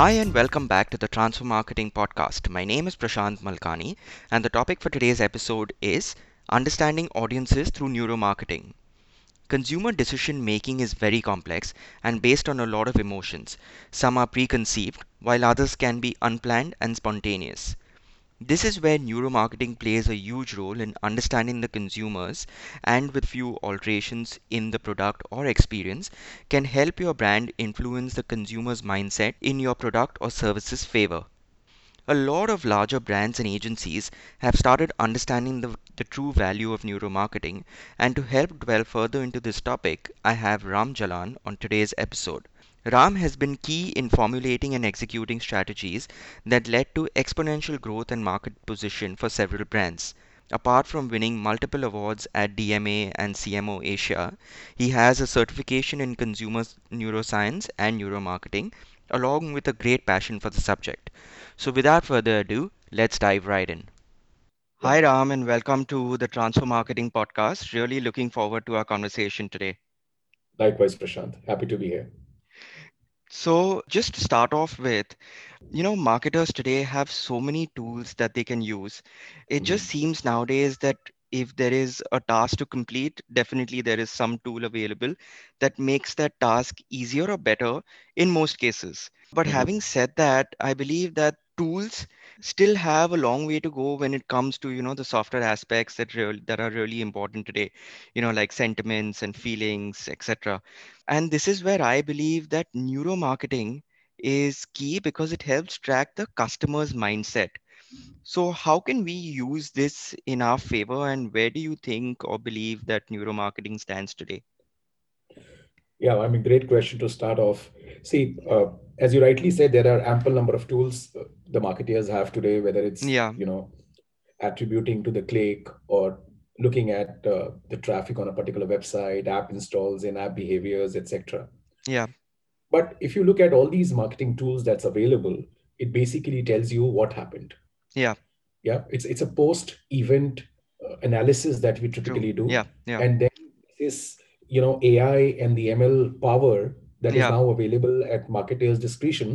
Hi, and welcome back to the Transfer Marketing Podcast. My name is Prashant Malkani, and the topic for today's episode is Understanding Audiences Through Neuromarketing. Consumer decision making is very complex and based on a lot of emotions. Some are preconceived, while others can be unplanned and spontaneous. This is where neuromarketing plays a huge role in understanding the consumers and with few alterations in the product or experience can help your brand influence the consumer's mindset in your product or service's favor. A lot of larger brands and agencies have started understanding the, the true value of neuromarketing and to help dwell further into this topic, I have Ram Jalan on today's episode. Ram has been key in formulating and executing strategies that led to exponential growth and market position for several brands. Apart from winning multiple awards at DMA and CMO Asia, he has a certification in consumer neuroscience and neuromarketing, along with a great passion for the subject. So, without further ado, let's dive right in. Hi, Ram, and welcome to the Transfer Marketing Podcast. Really looking forward to our conversation today. Likewise, Prashant. Happy to be here. So, just to start off with, you know, marketers today have so many tools that they can use. It mm-hmm. just seems nowadays that if there is a task to complete, definitely there is some tool available that makes that task easier or better in most cases. But mm-hmm. having said that, I believe that tools still have a long way to go when it comes to you know the software aspects that that are really important today you know like sentiments and feelings etc and this is where i believe that neuromarketing is key because it helps track the customer's mindset. So how can we use this in our favor and where do you think or believe that neuromarketing stands today yeah i mean great question to start off. See uh, as you rightly said there are ample number of tools uh, the marketeers have today whether it's yeah. you know attributing to the click or looking at uh, the traffic on a particular website app installs and app behaviors etc yeah. But if you look at all these marketing tools that's available it basically tells you what happened. Yeah. Yeah it's it's a post event uh, analysis that we typically True. do. Yeah yeah. And then this you know ai and the ml power that yeah. is now available at marketers discretion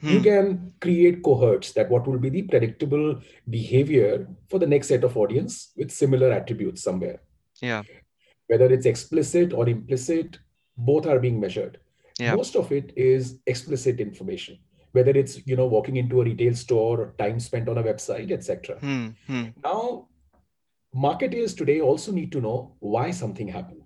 hmm. you can create cohorts that what will be the predictable behavior for the next set of audience with similar attributes somewhere yeah whether it's explicit or implicit both are being measured yeah. most of it is explicit information whether it's you know walking into a retail store or time spent on a website etc hmm. Hmm. now marketers today also need to know why something happened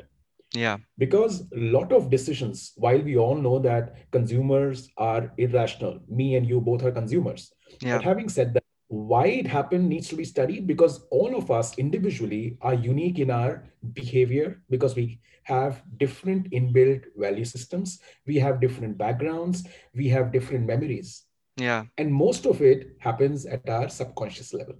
yeah. Because a lot of decisions, while we all know that consumers are irrational, me and you both are consumers. Yeah. But having said that, why it happened needs to be studied because all of us individually are unique in our behavior because we have different inbuilt value systems, we have different backgrounds, we have different memories. Yeah. And most of it happens at our subconscious level.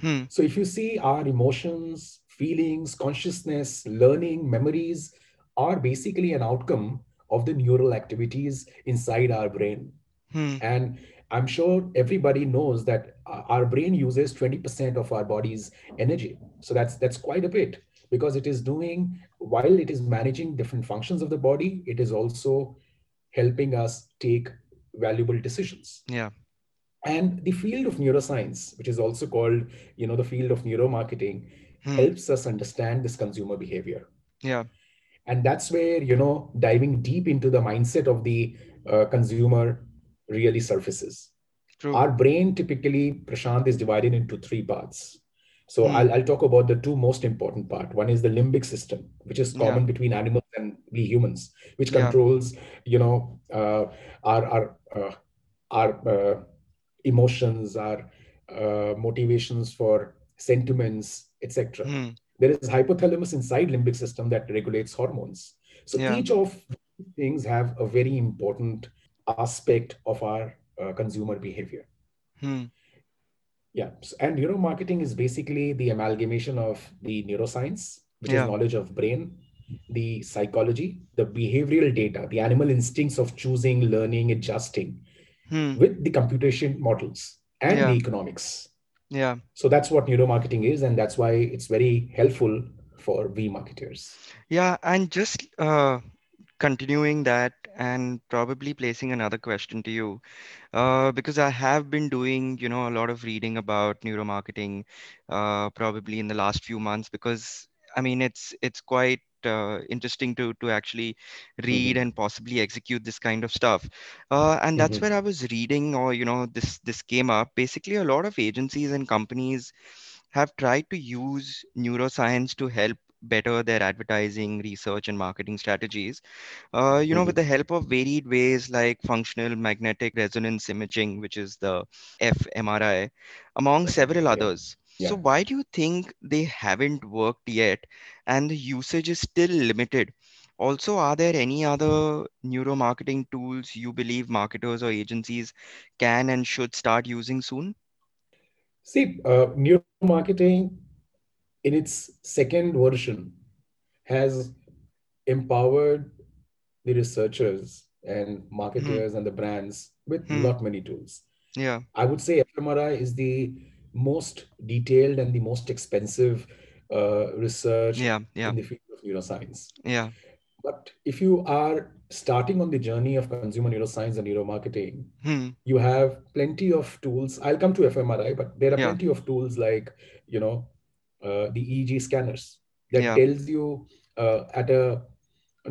Hmm. So if you see our emotions, feelings, consciousness, learning, memories are basically an outcome of the neural activities inside our brain. Hmm. And I'm sure everybody knows that our brain uses 20% of our body's energy. So that's that's quite a bit because it is doing while it is managing different functions of the body, it is also helping us take valuable decisions. Yeah. And the field of neuroscience, which is also called, you know, the field of neuromarketing, hmm. helps us understand this consumer behavior. Yeah. And that's where, you know, diving deep into the mindset of the uh, consumer really surfaces. True. Our brain typically, Prashant, is divided into three parts. So hmm. I'll, I'll talk about the two most important part. One is the limbic system, which is common yeah. between animals and we humans, which controls, yeah. you know, uh, our our uh, our uh, emotions, our uh, motivations for sentiments, etc. Mm. There is hypothalamus inside limbic system that regulates hormones. So yeah. each of these things have a very important aspect of our uh, consumer behavior. Hmm. Yeah, and neuromarketing is basically the amalgamation of the neuroscience, which yeah. is knowledge of brain, the psychology, the behavioral data, the animal instincts of choosing, learning, adjusting, hmm. with the computation models and yeah. the economics. Yeah. So that's what neuromarketing is, and that's why it's very helpful for we marketers. Yeah, and just uh, continuing that and probably placing another question to you, uh, because I have been doing, you know, a lot of reading about neuromarketing, uh, probably in the last few months, because I mean, it's it's quite uh, interesting to to actually read Mhm. and possibly execute this kind of stuff. Uh, and that's where Mhm. I was reading, or you know, this this came up. Basically, a lot of agencies and companies have tried to use neuroscience to help better their advertising, research, and marketing strategies. Uh, you know, with Mhm. the help of varied ways like functional magnetic resonance imaging, which is the fMRI, among several. Yeah. others. So, Yeah. why do you think they haven't worked yet and the usage is still limited? Also, are there any other neuromarketing tools you believe marketers or agencies can and should start using soon? See, uh, neuromarketing in its second version has empowered the researchers and Hmm. marketers and the brands with Hmm. lot many tools. Yeah. I would say fMRI is the most detailed and the most expensive uh, research Yeah. yeah. in the field of neuroscience. Yeah. But if you are starting on the journey of consumer neuroscience and neuromarketing, Hmm. you have plenty of tools. I'll come to fMRI, but there are Yeah. plenty of tools like, you know, uh, the EEG scanners that Yeah. tells you uh, at a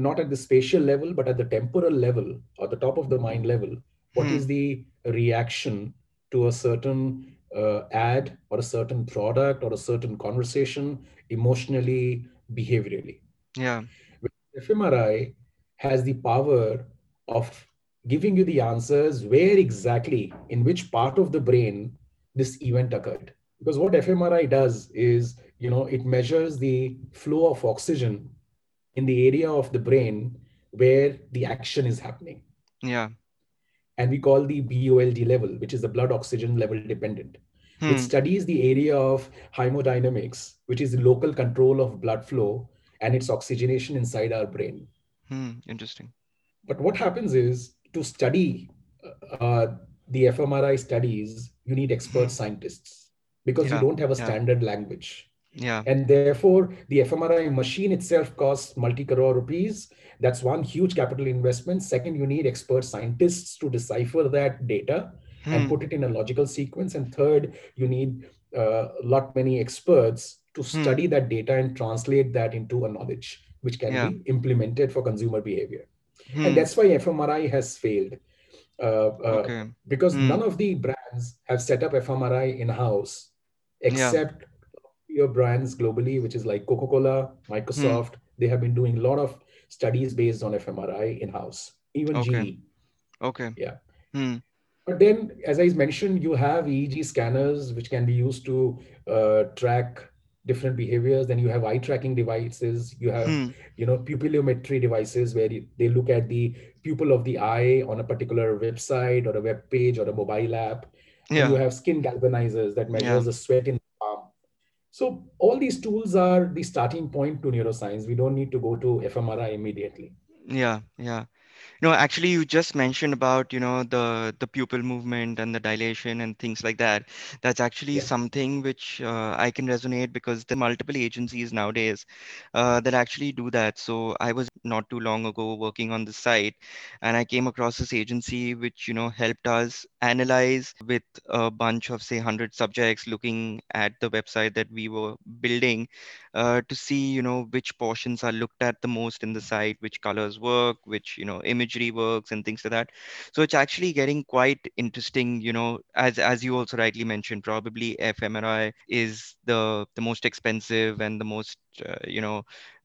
not at the spatial level, but at the temporal level or the top of the mind level, what Hmm. is the reaction to a certain uh, ad or a certain product or a certain conversation emotionally, behaviorally. Yeah. fMRI has the power of giving you the answers where exactly, in which part of the brain this event occurred. Because what fMRI does is, you know, it measures the flow of oxygen in the area of the brain where the action is happening. Yeah. And we call the BOLD level, which is the blood oxygen level dependent, Hmm. studies the area of hemodynamics, which is the local control of blood flow and its oxygenation inside our brain. Hmm. Interesting. But what happens is to study uh, the fMRI studies, you need expert Hmm. scientists because you don't have a Yeah. standard language. Yeah. And therefore, the fMRI machine itself costs multi crore rupees. That's one huge capital investment. Second, you need expert scientists to decipher that data and Hmm. put it in a logical sequence. And third, you need a uh, lot many experts to Hmm. study that data and translate that into a knowledge which can Yeah. be implemented for consumer behavior. And Hmm. that's why fMRI has failed uh, uh, Okay. because Hmm. none of the brands have set up fMRI in house Yeah. Your brands globally, which is like Coca Cola, Hmm. Microsoft. They have been doing a lot of studies based on fMRI in house, even Okay. GE. Okay. Yeah. Hmm. But then, as I mentioned, you have EEG scanners which can be used to uh, track different behaviors. Then you have eye tracking devices. You have, Hmm. you know, pupillometry devices where they look at the pupil of the eye on a particular website or a web page or a mobile app. Then you have skin galvanizers that Yeah. measures the sweat in. So all these tools are the starting point to neuroscience. We don't need to go to fMRI immediately. Yeah. Yeah. No, actually, you just mentioned about, you know, the the pupil movement and the dilation and things like that. That's actually Yeah. something which uh, I can resonate because there are multiple agencies nowadays uh, that actually do that. So I was not too long ago working on the site, and I came across this agency which, you know, helped us analyze with a bunch of, say, 100 subjects looking at the website that we were building uh, to see, you know, which portions are looked at the most in the site, which colors work, which, you know, imagery works and things like that. So it's actually getting quite interesting, you know, as as you also rightly mentioned, probably fMRI is the the most expensive and the most, uh, you know,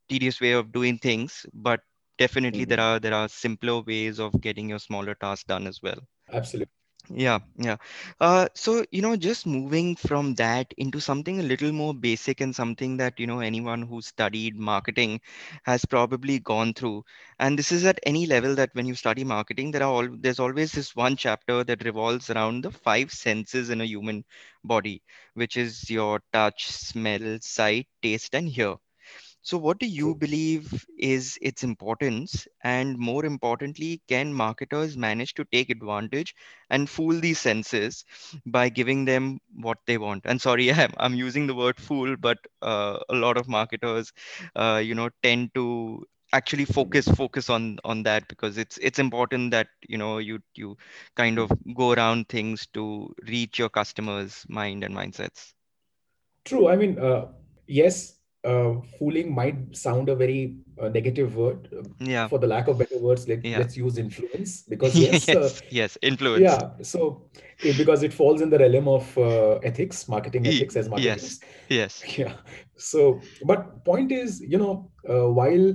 tedious way of doing things, but definitely there Mhm. are there are simpler ways of getting your smaller tasks done as well. Absolutely. Yeah, yeah. Uh, so, you know, just moving from that into something a little more basic and something that, you know, anyone who studied marketing has probably gone through. And this is at any level that when you study marketing, there are all there's always this one chapter that revolves around the five senses in a human body, which is your touch, smell, sight, taste, and hear. So, what do you believe is its importance? And more importantly, can marketers manage to take advantage and fool these senses by giving them what they want? And sorry, I'm, I'm using the word fool, but uh, a lot of marketers, uh, you know, tend to actually focus focus on on that because it's it's important that you know you you kind of go around things to reach your customers mind and mindsets true i mean uh, yes uh, fooling might sound a very uh, negative word yeah for the lack of better words let, yeah. let's use influence because yes uh, yes yes influence yeah so it, because it falls in the realm of uh, ethics marketing ethics as marketing yes yes yeah so but point is you know uh, while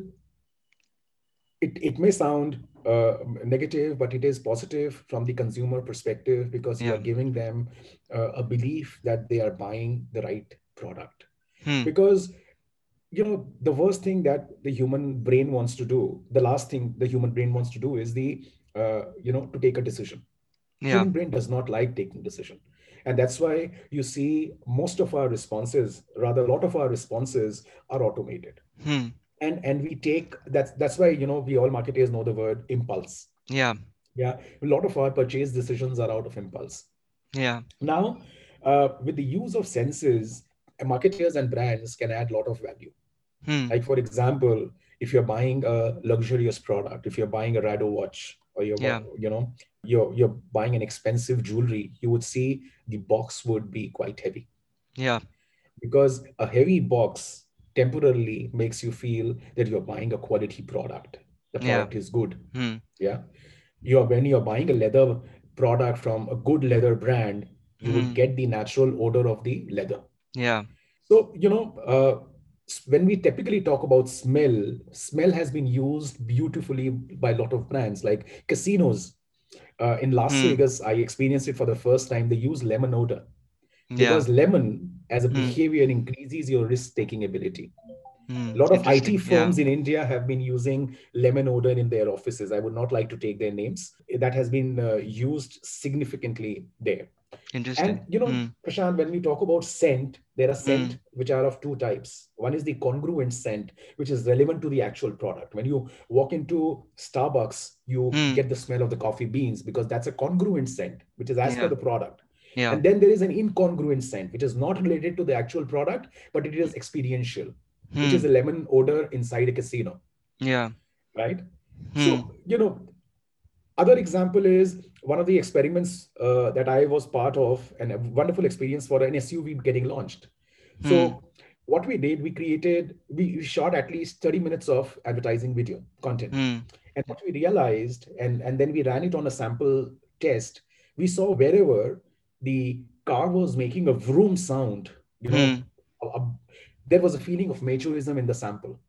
it, it may sound uh, negative, but it is positive from the consumer perspective because you are giving them uh, a belief that they are buying the right product. Hmm. Because you know the worst thing that the human brain wants to do, the last thing the human brain wants to do is the uh, you know to take a decision. Yeah. Human brain does not like taking decision, and that's why you see most of our responses, rather a lot of our responses, are automated Hmm. and and we take that's that's why you know we all marketers know the word impulse Yeah. yeah a lot of our purchase decisions are out of impulse Yeah. now uh, with the use of senses marketers and brands can add a lot of value Hmm. like for example if you're buying a luxurious product if you're buying a rado watch or you're Yeah. you know you're you're buying an expensive jewelry you would see the box would be quite heavy Yeah. because a heavy box temporarily makes you feel that you're buying a quality product the Yeah. product is good Hmm. yeah you're when you're buying a leather product from a good leather brand you Hmm. would get the natural odor of the leather Yeah. so you know uh, when we typically talk about smell smell has been used beautifully by a lot of brands like casinos uh, in las Hmm. vegas i experienced it for the first time they use lemon odor Yeah. because lemon as a Hmm. behavior increases your risk taking ability Hmm. a lot of IT Interesting. Yeah. firms in India have been using lemon odor in their offices. I would not like to take their names. That has been uh, used significantly there. Interesting. And you know, Hmm. Prashant, when we talk about scent, there are scent which are of two types. One is the congruent scent, which is relevant to the actual product. When you walk into Starbucks, you Hmm. get the smell of the coffee beans because that's a congruent scent, which is as per the product. Yeah. And then there is an incongruent scent, which is not related to the actual product, but it is experiential, which Hmm. is a lemon odor inside a casino, Yeah. right? Hmm. So, you know, other example is one of the experiments uh, that I was part of, and a wonderful experience for an SUV getting launched. Hmm. So, what we did, we created, we shot at least 30 minutes of advertising video content. Hmm. And what we realized, and, and then we ran it on a sample test, we saw wherever the car was making a vroom sound, you know, Hmm. a- a- there was a feeling of maturism in the sample.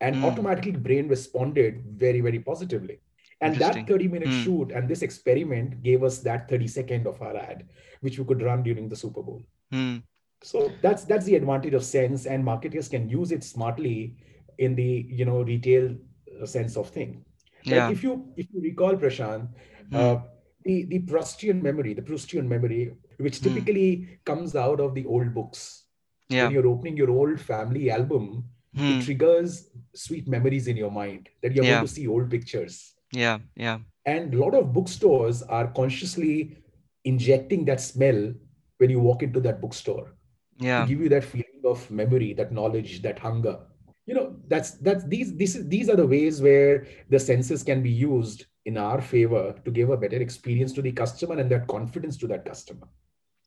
And Hmm. automatically, brain responded very, very positively. And that 30 minute Hmm. shoot and this experiment gave us that 30 second of our ad, which we could run during the Super Bowl. Hmm. So that's that's the advantage of sense, and marketers can use it smartly in the you know retail uh, sense of thing. Like Yeah. if you if you recall Prashant, Hmm. uh, the the Proustian memory, the Proustian memory, which Hmm. typically comes out of the old books. Yeah. When you're opening your old family album, Hmm. it triggers sweet memories in your mind that you're Yeah. going to see old pictures. Yeah. Yeah. And a lot of bookstores are consciously injecting that smell when you walk into that bookstore to Yeah. give you that feeling of memory, that knowledge, that hunger. You know, that's that's these these these are the ways where the senses can be used in our favor to give a better experience to the customer and that confidence to that customer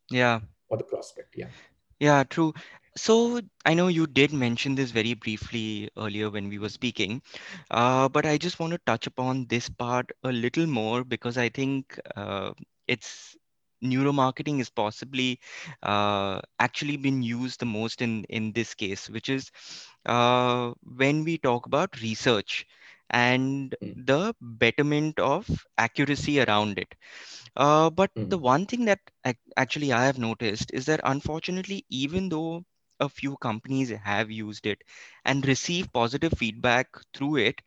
Yeah. or the prospect. Yeah. Yeah, true. So I know you did mention this very briefly earlier when we were speaking, uh, but I just want to touch upon this part a little more because I think uh, it's neuromarketing is possibly uh, actually been used the most in in this case, which is uh, when we talk about research and Mm, the betterment of accuracy around it. Uh, but the mm, one thing that ac- actually I have noticed is that unfortunately, even though a few companies have used it and receive positive feedback through it,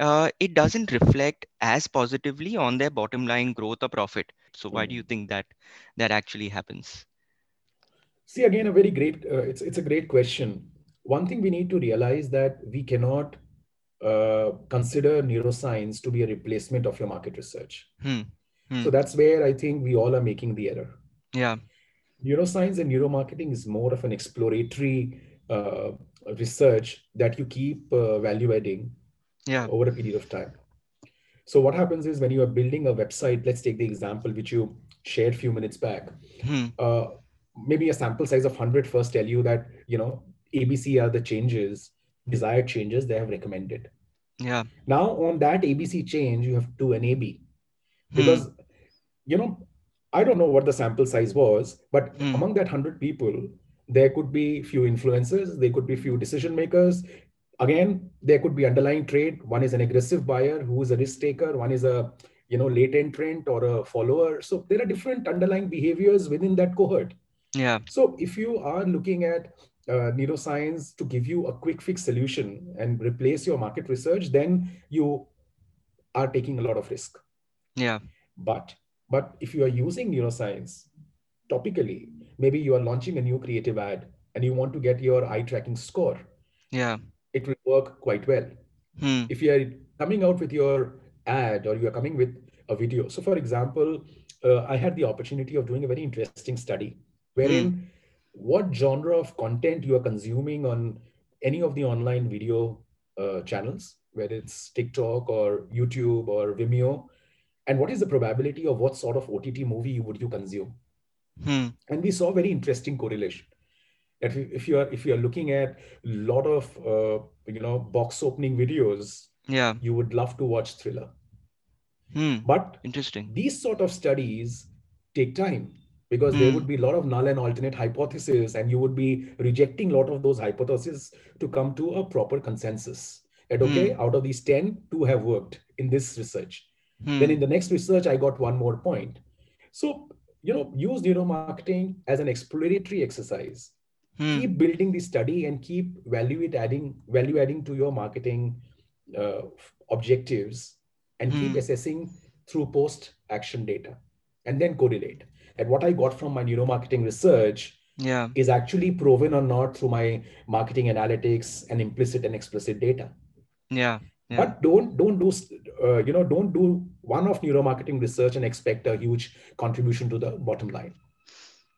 uh, it doesn't reflect as positively on their bottom line growth or profit. So why do you mm. think that that actually happens? See again a very great uh, it's it's a great question. One thing we need to realize that we cannot uh, consider neuroscience to be a replacement of your market research. Hmm. Hmm. So that's where I think we all are making the error. Yeah. Neuroscience and neuromarketing is more of an exploratory uh, research that you keep uh, value adding yeah. over a period of time. So what happens is when you are building a website let's take the example which you shared a few minutes back. Hmm. uh, maybe a sample size of 100 first tell you that you know abc are the changes desired changes they have recommended. Yeah. Now on that abc change you have to do an ab Hmm. because you know i don't know what the sample size was but Hmm. among that 100 people there could be few influencers there could be few decision makers. Again there could be underlying trade one is an aggressive buyer who is a risk taker. One is a you know late entrant or a follower. So there are different underlying behaviors within that cohort. Yeah. So if you are looking at uh, neuroscience to give you a quick fix solution and replace your market research then you are taking a lot of risk. Yeah. But but if you are using neuroscience topically, maybe you are launching a new creative ad and you want to get your eye tracking score, yeah it will work quite well. hmm. If you are coming out with your ad or you are coming with a video. So, for example, uh, I had the opportunity of doing a very interesting study wherein what genre of content you are consuming on any of the online video uh, channels, whether it's TikTok or YouTube or Vimeo, and what is the probability of what sort of OTT movie would you consume? Hmm. And we saw very interesting correlation. That if you are if you are looking at a lot of uh, you know box opening videos, yeah you would love to watch thriller. hmm. But interesting these sort of studies take time because there Hmm. would be a lot of null and alternate hypotheses, and you would be rejecting a lot of those hypotheses to come to a proper consensus. That okay, out of these 10, two have worked in this research. Hmm. Then in the next research, I got one more point. So, you know, use neuromarketing as an exploratory exercise. Hmm. Keep building the study and keep value it adding value adding to your marketing uh, objectives, and keep Hmm. assessing through post action data, and then correlate. And what I got from my neuromarketing research yeah is actually proven or not through my marketing analytics and implicit and explicit data yeah yeah but don't don't do uh, you know don't do one of neuromarketing research and expect a huge contribution to the bottom line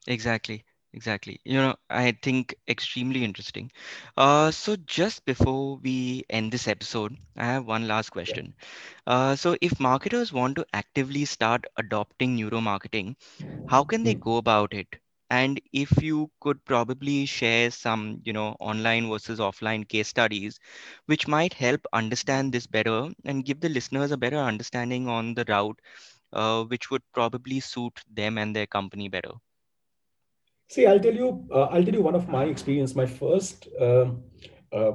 Exactly, exactly. You know, I think extremely interesting. Uh, so just before we end this episode, I have one last question. Uh, so if marketers want to actively start adopting neuromarketing, how can they Hmm. go about it? And if you could probably share some, you know, online versus offline case studies, which might help understand this better and give the listeners a better understanding on the route, uh, which would probably suit them and their company better. see i'll tell you uh, i'll tell you one of my experience my first um, uh,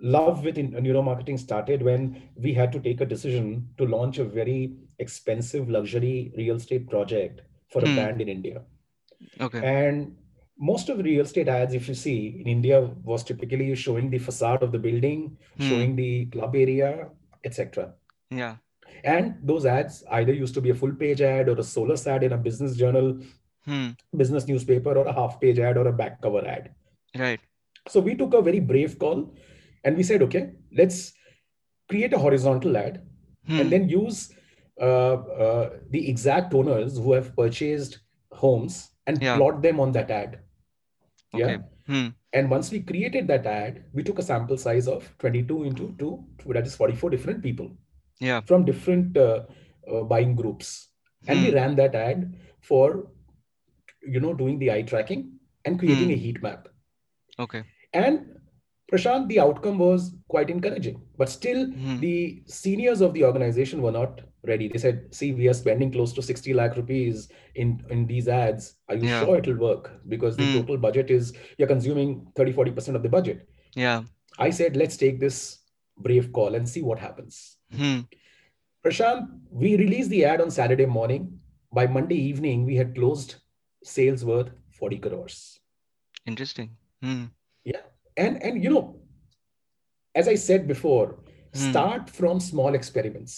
love with in- neuromarketing started when we had to take a decision to launch a very expensive luxury real estate project for a Hmm. brand in india Okay. And most of the real estate ads, if you see in India, was typically showing the facade of the building, Hmm. showing the club area, etc. Yeah. And those ads either used to be a full page ad or a solus ad in a business journal, Hmm. business newspaper, or a half page ad or a back cover ad. Right. So we took a very brave call and we said, okay, let's create a horizontal ad Hmm. and then use uh, uh, the exact owners who have purchased homes and Yeah. plot them on that ad. Okay. Yeah. Hmm. And once we created that ad, we took a sample size of 22 into 2, that is 44 different people Yeah. from different uh, uh, buying groups. And we Hmm. ran that ad for, you know, doing the eye tracking and creating Hmm. a heat map. Okay. And Prashant, the outcome was quite encouraging, but still Hmm. the seniors of the organization were not ready. They said, see, we are spending close to 60 lakh rupees in, in these ads. Are you Yeah. sure it'll work? Because the Hmm. total budget is, you're consuming 30, 40% of the budget. Yeah. I said, let's take this brave call and see what happens. Hmm. Prashant, we released the ad on Saturday morning. By Monday evening, we had closed sales worth 40 crores. Interesting. Hmm. And and you know, as I said before, Hmm. start from small experiments.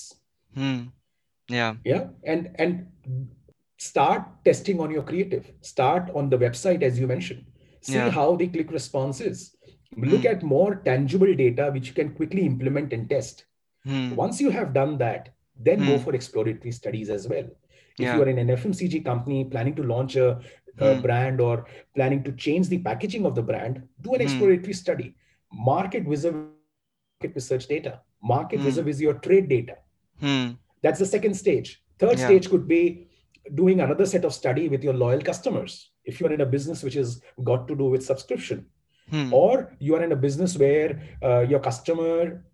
Hmm. Yeah. Yeah. And and start testing on your creative. Start on the website as you mentioned. See Yeah. how the click response is. Look Hmm. at more tangible data which you can quickly implement and test. Once you have done that, then go for exploratory studies as well. If Yeah. you are in an FMCG company planning to launch a, a Hmm. brand or planning to change the packaging of the brand, do an Hmm. exploratory study. Market vis market research data. market Hmm. vis-a-vis your trade data. Hmm. That's the second stage. Third Yeah. stage could be doing another set of study with your loyal customers. If you are in a business which has got to do with subscription, Hmm. or you are in a business where uh, your customer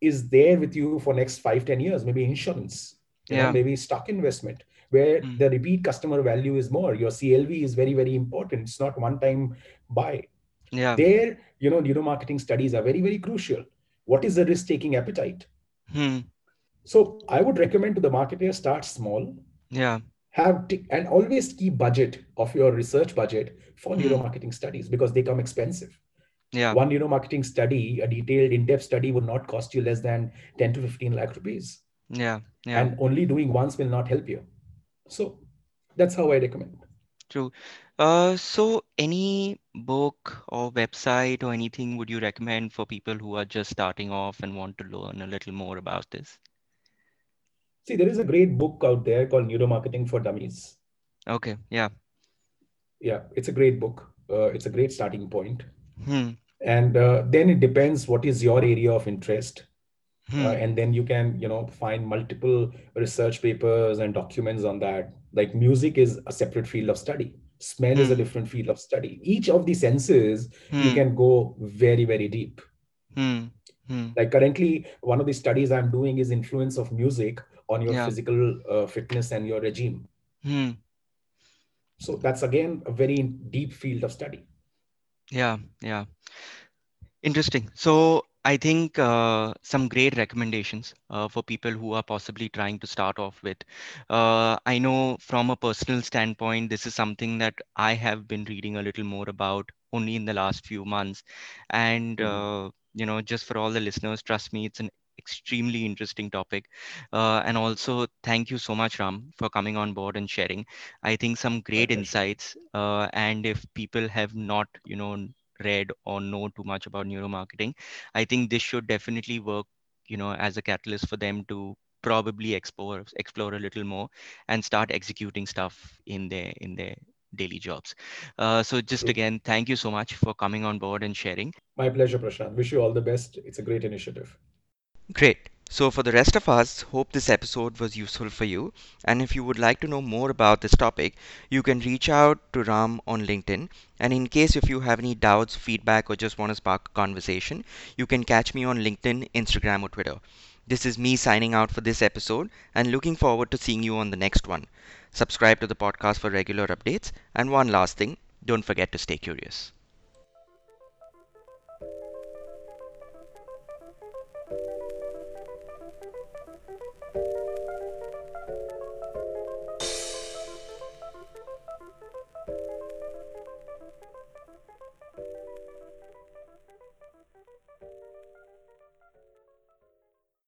is there with you for next five ten years maybe insurance Yeah. know maybe stock investment where Hmm. the repeat customer value is more your clv is very very important it's not one time buy Yeah. there you know neuromarketing studies are very very crucial what is the risk taking appetite Hmm. so i would recommend to the marketer start small Yeah. have t- and always keep budget of your research budget for Hmm. neuromarketing studies because they come expensive Yeah. one neuromarketing study, a detailed in-depth study would not cost you less than 10 to 15 lakh rupees. Yeah. Yeah. And only doing once will not help you. So that's how I recommend. True. Uh, so any book or website or anything would you recommend for people who are just starting off and want to learn a little more about this? See, there is a great book out there called Neuromarketing for Dummies. Okay. Yeah. Yeah, it's a great book. Uh, it's a great starting point. Hmm. And uh, then it depends what is your area of interest. Hmm. Uh, and then you can, you know, find multiple research papers and documents on that. Like music is a separate field of study. Smell is a Hmm. different field of study. Each of the senses you Hmm. can go very very deep Hmm. Hmm. like currently one of the studies i'm doing is influence of music on your Yeah. physical uh, fitness and your regime Hmm. so that's again a very deep field of study Yeah. Yeah. Interesting. So I think uh, some great recommendations uh, for people who are possibly trying to start off with. Uh, I know from a personal standpoint, this is something that I have been reading a little more about only in the last few months. And, Mhm. uh, you know, just for all the listeners, trust me, it's an extremely interesting topic. Uh, and also, thank you so much, Ram, for coming on board and sharing. I think some great pleasure insights. Uh, and if people have not, you know, read or know too much about neuromarketing, I think this should definitely work, you know, as a catalyst for them to probably explore explore a little more and start executing stuff in their in their daily jobs. Uh, so just again, thank you so much for coming on board and sharing. my pleasure prashant wish you all the best it's a great initiative Great. So, for the rest of us, hope this episode was useful for you. And if you would like to know more about this topic, you can reach out to Ram on LinkedIn. And in case if you have any doubts, feedback, or just want to spark a conversation, you can catch me on LinkedIn, Instagram, or Twitter. This is me signing out for this episode and looking forward to seeing you on the next one. Subscribe to the podcast for regular updates. And one last thing don't forget to stay curious.